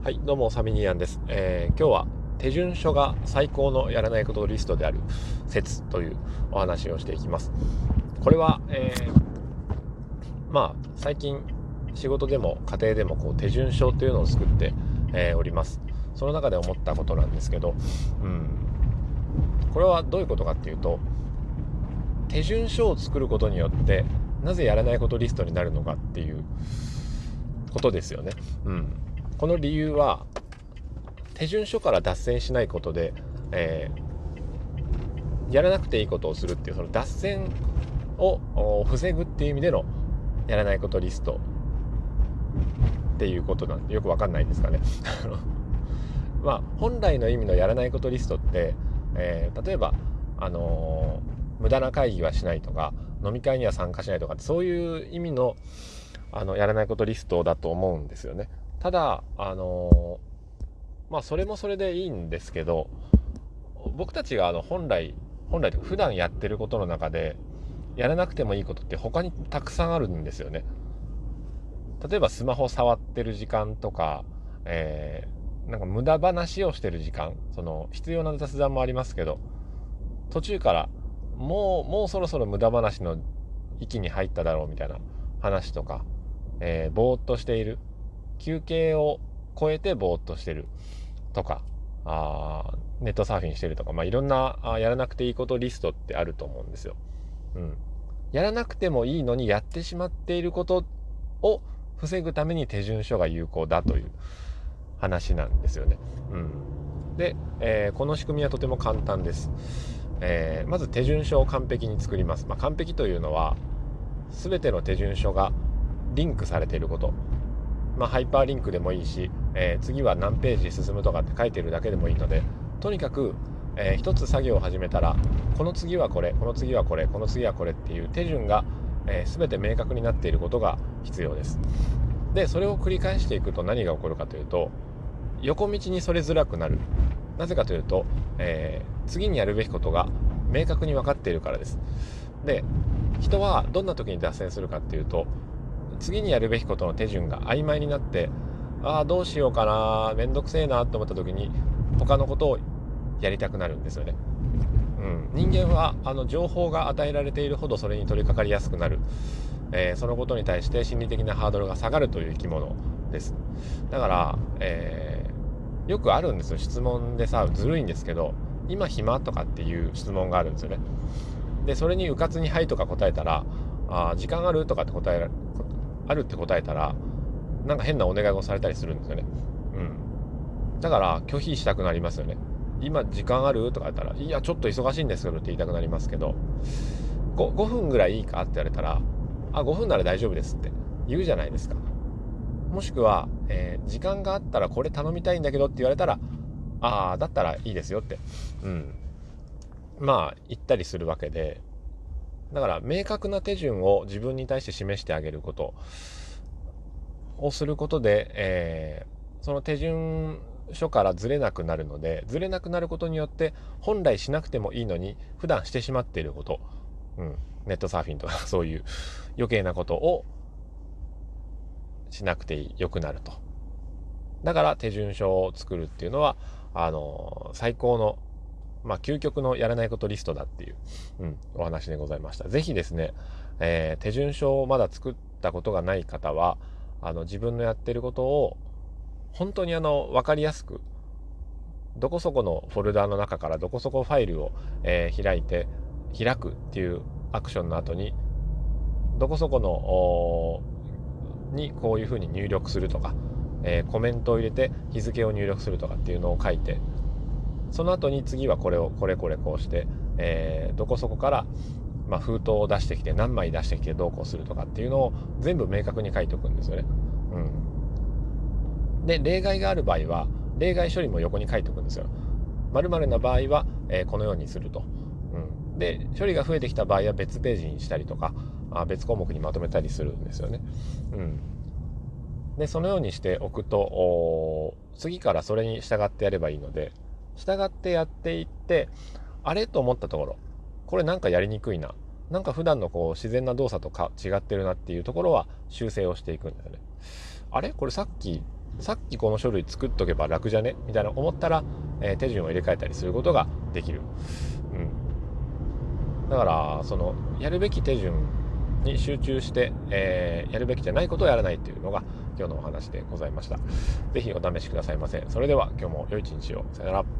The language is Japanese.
はい、どうも、サミニアンです。えー、今日は手順書が最高のやらないことリストである説というお話をしていきます。これは、えー、まあ、最近仕事でも家庭でもこう手順書というのを作って、えー、おります。その中で思ったことなんですけど、うん、これはどういうことかっていうと、手順書を作ることによってなぜやらないことリストになるのかっていうことですよね。うん、この理由は手順書から脱線しないことで、えー、やらなくていいことをするっていうその脱線を防ぐっていう意味でのやらないことリストっていうことなんでよくわかんないですかね。まあ本来の意味のやらないことリストって、えー、例えばあのー、無駄な会議はしないとか飲み会には参加しないとかそういう意味のあのやらないことリストだと思うんですよね。ただあのまあそれもそれでいいんですけど僕たちがあの本来本来というか普段やってることの中でやらなくてもいいことって他にたくさんあるんですよね。例えばスマホ触ってる時間とか、えー、なんか無駄話をしてる時間その必要な雑談もありますけど途中からもうもうそろそろ無駄話の域に入っただろうみたいな話とかえー、ぼーっとしている休憩を超えてぼーっとしてるとかあネットサーフィンしてるとか、まあ、いろんなあやらなくていいことリストってあると思うんですよ。うん、やらなくてもいいのにやってしまっていることを防ぐために手順書が有効だという話なんですよね。うん、で、えー、この仕組みはとても簡単です。えー、まず手順書を完璧に作ります。まあ、完璧というのは全ての手順書がリンクされていること、まあ、ハイパーリンクでもいいし、えー、次は何ページ進むとかって書いてるだけでもいいのでとにかく、えー、一つ作業を始めたらこの次はこれこの次はこれこの次はこれっていう手順が、えー、全て明確になっていることが必要です。でそれを繰り返していくと何が起こるかというと横道にそれづらくなる。なぜかというと、えー、次にやるべきことが明確に分かっているからです。で人はどんな時に脱線するかっていうと次にやるべきことの手順が曖昧になってああどうしようかなめんどくせえなと思った時に他のことをやりたくなるんですよね。うん、人間はあの情報が与えられているほどそれに取り掛かりやすくなる、えー、そのことに対して心理的なハードルが下がるという生き物ですだから、えー、よくあるんですよ質問でさずるいんですけど今暇とかっていう質問があるんですよねでそれにうかつに「はい」とか答えたら「あ時間ある?」とかって答えあるって答えたらなんか変なお願いをされたりするんですよね。うん。だから拒否したくなりますよね。今時間ある？とか言ったら、いや、ちょっと忙しいんですけどって言いたくなりますけど、5, 5分ぐらいいいかって言われたら、あ、5分なら大丈夫ですって言うじゃないですか。もしくは、えー、時間があったらこれ頼みたいんだけどって言われたら、ああ、だったらいいですよって。うん。まあ、言ったりするわけで、だから明確な手順を自分に対して示してあげることをすることで、えー、その手順書からずれなくなるのでずれなくなることによって本来しなくてもいいのに普段してしまっていること、うん、ネットサーフィンとか そういう余計なことをしなくてよくなると。だから手順書を作るっていうのはあの最高のまあ、究極のやらないことリストだっていう、うん、お話でございました。是非ですね、えー、手順書をまだ作ったことがない方は、あの、自分のやってることを、本当にあの、分かりやすく、どこそこのフォルダーの中からどこそこファイルを、えー、開いて、開くっていうアクションの後に、どこそこの、にこういうふうに入力するとか、えー、コメントを入れて日付を入力するとかっていうのを書いてその後に次はこれをこれこれこうして、えー、どこそこから、まあ、封筒を出してきて何枚出してきてどうこうするとかっていうのを全部明確に書いておくんですよね。うん、で例外がある場合は例外処理も横に書いておくんですよ。〇〇な場合は、えー、このようにすると。うん、で処理が増えてきた場合は別ページにしたりとかあ別項目にまとめたりするんですよね。うんでそのようにしておくと次からそれに従ってやればいいので従ってやっていってあれと思ったところこれなんかやりにくいななんか普段のこう自然な動作とか違ってるなっていうところは修正をしていくんだよねあれ？これさっきさっきこの書類作っとけば楽じゃね？みたいな思ったら、えー、手順を入れ替えたりすることができる。うん、だからそのやるべき手順に集中して、えー、やるべきじゃないことをやらないっていうのが今日のお話でございました。是非お試しくださいませ。それでは今日も良い一日を。さよなら。